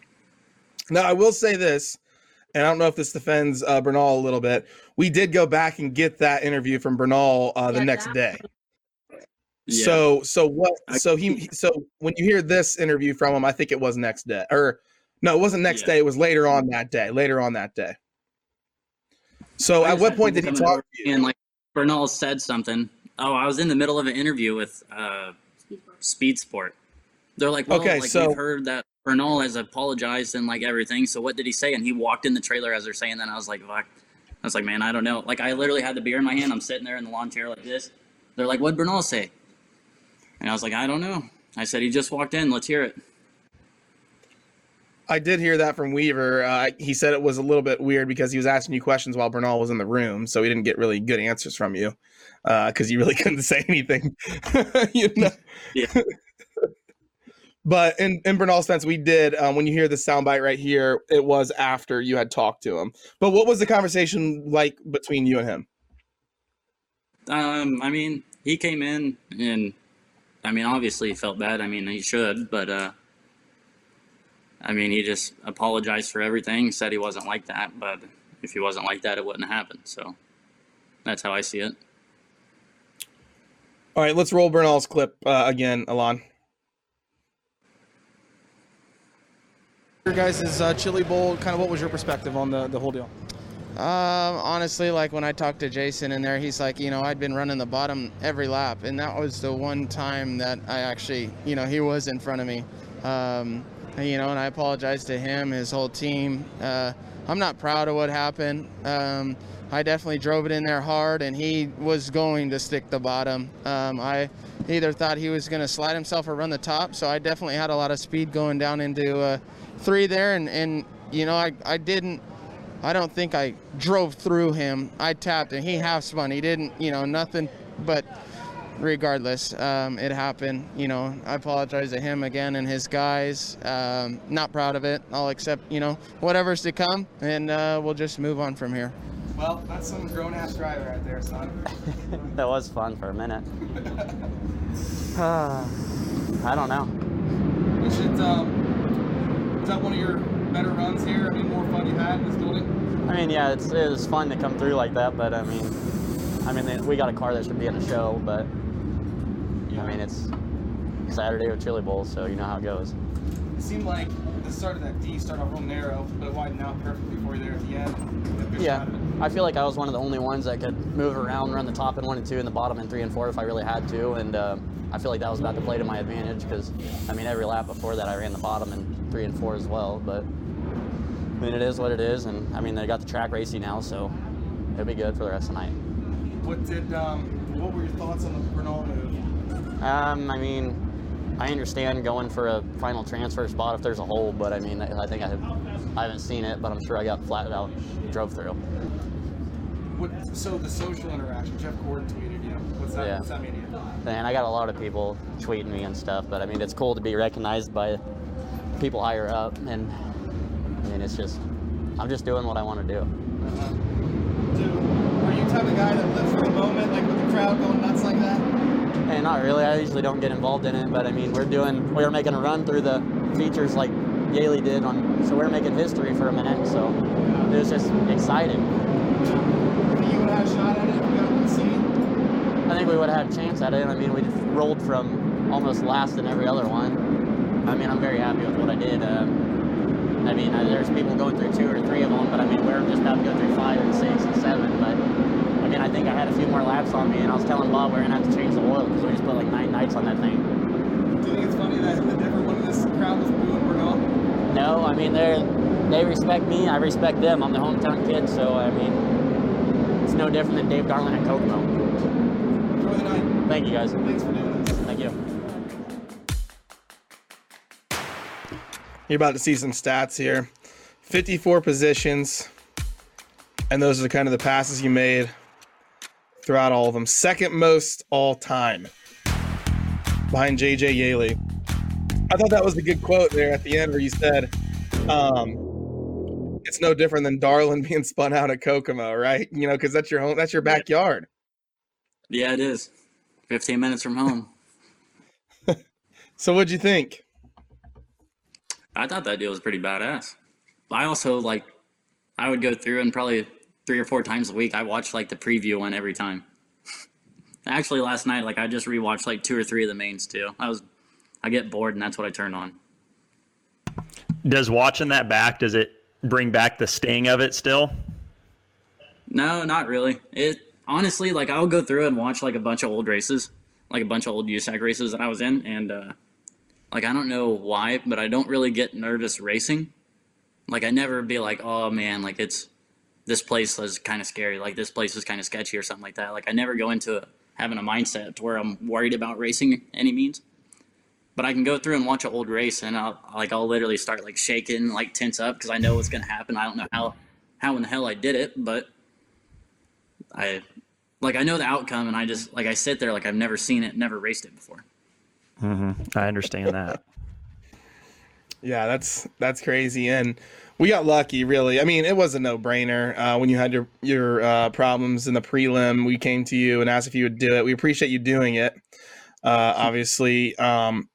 Hmm. Now I will say this, and I don't know if this defends uh, Bernal a little bit. We did go back and get that interview from Bernal uh, the next day. Yeah. So so what? So he so when you hear this interview from him, I think it was next day, or no, it wasn't next day. It was later on that day. Later on that day. So I at what point did he coming talk? over And like Bernal said something. Oh, I was in the middle of an interview with uh, Speed Sport. They're like, well, Okay, like so- we've heard that Bernal has apologized and like everything. So what did he say? And he walked in the trailer as they're saying that. And I was like, fuck. I was like, man, I don't know. Like I literally had the beer in my hand. I'm sitting there in the lawn chair like this. They're like, what'd Bernal say? And I was like, I don't know. I said he just walked in. Let's hear it. I did hear that from Weaver. Uh, he said it was a little bit weird because he was asking you questions while Bernal was in the room, so he didn't get really good answers from you because you really couldn't say anything. you know. Yeah. But in, in Bernal's sense, we did. Um, when you hear the soundbite right here, it was after you had talked to him. But what was the conversation like between you and him? Um, I mean, he came in and I mean, obviously he felt bad. I mean, he should, but uh, I mean, he just apologized for everything. Said he wasn't like that, but if he wasn't like that, it wouldn't happen. So that's how I see it. All right, let's roll Bernal's clip uh, again, Alon. Your guys' uh, Chili Bowl, kind of what was your perspective on the, the whole deal? Um, honestly, like when I talked to Jason in there, he's like, you know, I'd been running the bottom every lap, and that was the one time that I actually, you know, he was in front of me. Um, you know, and I apologize to him, his whole team. Uh, I'm not proud of what happened. Um, I definitely drove it in there hard, and he was going to stick the bottom. Um, I either thought he was going to slide himself or run the top, so I definitely had a lot of speed going down into uh, three there, and, and you know, I, I didn't. I don't think I drove through him. I tapped and he half spun. He didn't, you know, nothing. But regardless, um, it happened. You know, I apologize to him again and his guys. Um, not proud of it. I'll accept, you know, whatever's to come, and uh, we'll just move on from here. Well, that's some grown ass driver right there, son. that was fun for a minute. Uh, I don't know. We should, um, is that one of your better runs here? I mean, more fun you had in this building? I mean, yeah, it's it was fun to come through like that, but I mean, I mean, we got a car that should be in a show, but I mean, it's Saturday with Chili Bowl, so you know how it goes. It seemed like the start of that D started off real narrow, but it widened out perfectly for you there at the end. You had a good Yeah, shot at it. I feel like I was one of the only ones that could move around, run the top in one and two, and the bottom in three and four if I really had to, and uh, I feel like that was about to play to my advantage because I mean every lap before that I ran the bottom in three and four as well, but I mean it is what it is, and I mean they got the track racing now, so it'll be good for the rest of the night. What did, um, what were your thoughts on the Bernal move? Um, I mean, I understand going for a final transfer spot if there's a hole, but I mean, I think I, have, I haven't seen it, but I'm sure I got flat out drove through. What, so the social interaction, Jeff Gordon tweeted you. know, What's that, Yeah. what's that mean to you? And I got a lot of people tweeting me and stuff, but I mean, it's cool to be recognized by people higher up, and I mean, it's just, I'm just doing what I want to do. Uh-huh. Dude, are you the type of guy that lives for the moment, like with the crowd going nuts like that? Hey, not really. I usually don't get involved in it, but I mean, we're doing, we were making a run through the features like Yeley did on, so we're making history for a minute. So it was just exciting. If would have had a shot at it, you got one seat. I think we would have had a chance at it. I mean, we just rolled from almost last in every other one. I mean, I'm very happy with what I did. Um, I mean, uh, there's people going through two or three of them, but I mean, we're just about to go through five and six and seven. But I mean, I think I had a few more laps on me, and I was telling Bob we're gonna have to change the oil because we just put like nine nights on that thing. Do you think it's funny that the different one in this crowd was booing Bernal? No, I mean they're they respect me, I respect them. I'm the hometown kid, so I mean it's no different than Dave Darland at Kokomo. Enjoy the night. Thank you guys. Thanks for doing this. Thank you. You're about to see some stats here 54 positions, and those are kind of the passes you made throughout all of them. Second most all time behind JJ Yeley. I thought that was a good quote there at the end where you said, um, it's no different than Darland being spun out at Kokomo, right? You know, because that's your home, that's your backyard. Yeah, it is. 15 minutes from home. So what'd you think? I thought that deal was pretty badass. I also like, I would go through and probably three or four times a week. I watch like the preview one every time. Actually, last night, like I just rewatched like two or three of the mains too. I was, I get bored and that's what I turn on. Does watching that back does it bring back the sting of it still? No, not really. It honestly, like I'll go through and watch like a bunch of old races, like a bunch of old USAC races that I was in, and uh, like I don't know why, but I don't really get nervous racing. Like I never be like, oh man, like it's this place is kind of scary, like this place is kind of sketchy or something like that. Like I never go into having a mindset to where I'm worried about racing any means. But I can go through and watch an old race, and I'll like I'll literally start like shaking, like tense up because I know what's gonna happen. I don't know how how in the hell I did it, but I like I know the outcome, and I just like I sit there like I've never seen it, never raced it before. Mm-hmm. I understand that. Yeah, that's that's crazy, and we got lucky. Really, I mean, it was a no brainer uh, when you had your your uh, problems in the prelim. We came to you and asked if you would do it. We appreciate you doing it. Uh, obviously, um,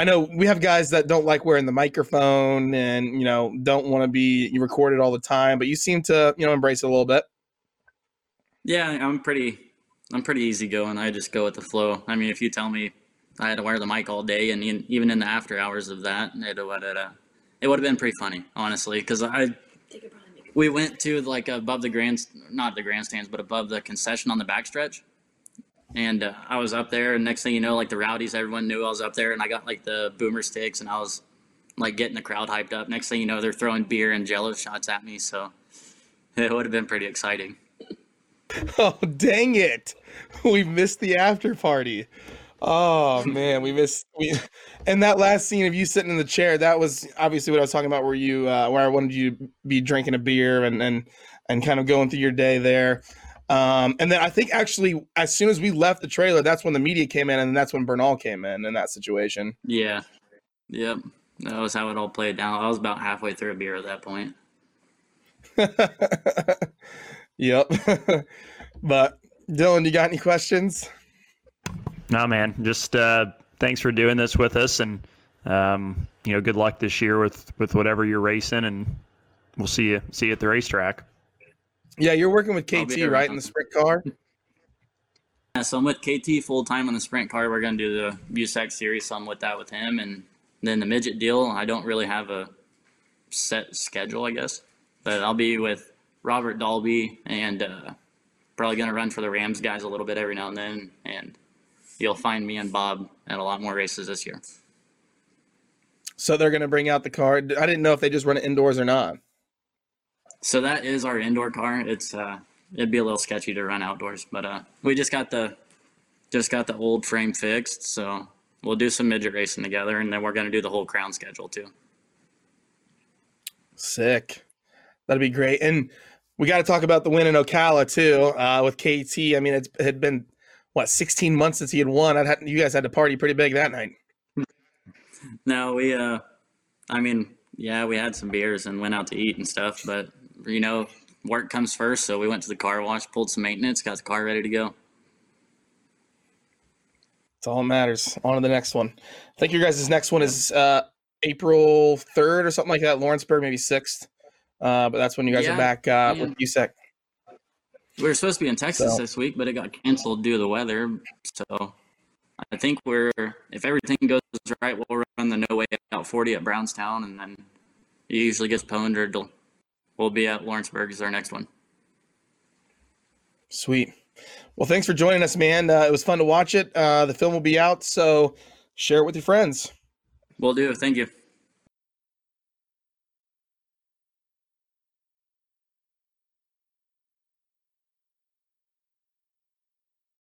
I know we have guys that don't like wearing the microphone and you know don't want to be recorded all the time, but you seem to you know embrace it a little bit. Yeah, I'm pretty I'm pretty easygoing. I just go with the flow. I mean, if you tell me I had to wear the mic all day, and even in the after hours of that, it would have it would have been pretty funny, honestly, because I we went to like above the grand not the grandstands, but above the concession on the backstretch, and uh, I was up there, and next thing you know, like the rowdies, everyone knew I was up there, and I got like the boomer sticks, and I was like getting the crowd hyped up. Next thing you know, they're throwing beer and Jello shots at me, so it would have been pretty exciting. Oh dang it! We missed the after party. Oh man, we missed we and that last scene of you sitting in the chair, that was obviously what I was talking about where you uh where I wanted you to be drinking a beer and and and kind of going through your day there. Um and then I think actually as soon as we left the trailer, that's when the media came in and that's when Bernal came in in that situation. Yeah, yep, that was how it all played down. I was about halfway through a beer at that point. Yep. but Dillon, you got any questions? No, man. Just uh, thanks for doing this with us, and um, you know, good luck this year with with whatever you're racing, and we'll see you see you at the racetrack. Yeah, you're working with KT, right, in the sprint car? Yeah, so I'm with KT full time on the sprint car. We're gonna do the USAC series, so I'm with that with him, and then the midget deal. I don't really have a set schedule, I guess, but I'll be with Robert Dalby and uh, probably gonna run for the Rams guys a little bit every now and then, and you'll find me and Bob at a lot more races this year. So they're gonna bring out the car. I didn't know if they just run it indoors or not. So that is our indoor car. It's uh, it'd be a little sketchy to run outdoors, but uh, we just got the just got the old frame fixed, so we'll do some midget racing together, and then we're gonna do the whole crown schedule too. Sick. That'd be great. And we got to talk about the win in Ocala too uh, with KT. I mean, it's, it had been what 16 months since he had won. I'd had, you guys had to party pretty big that night. No, we uh, I mean, yeah, we had some beers and went out to eat and stuff, but you know, work comes first, so we went to the car wash, pulled some maintenance, got the car ready to go. It's all that matters. On to the next one. I think your guys' next one is uh, April 3rd or something like that. Lawrenceburg, maybe 6th. Uh, but that's when you guys Yeah, are back uh, yeah. with USAC. We were supposed to be in Texas So- this week, but it got canceled due to the weather. So I think we're, if everything goes right, we'll run the No Way Out 40 at Brownstown, and then it usually gets pwned or del- we'll be at Lawrenceburg as our next one. Sweet. Well, thanks for joining us, man. Uh, it was fun to watch it. Uh, the film will be out, so share it with your friends. We'll do. Thank you.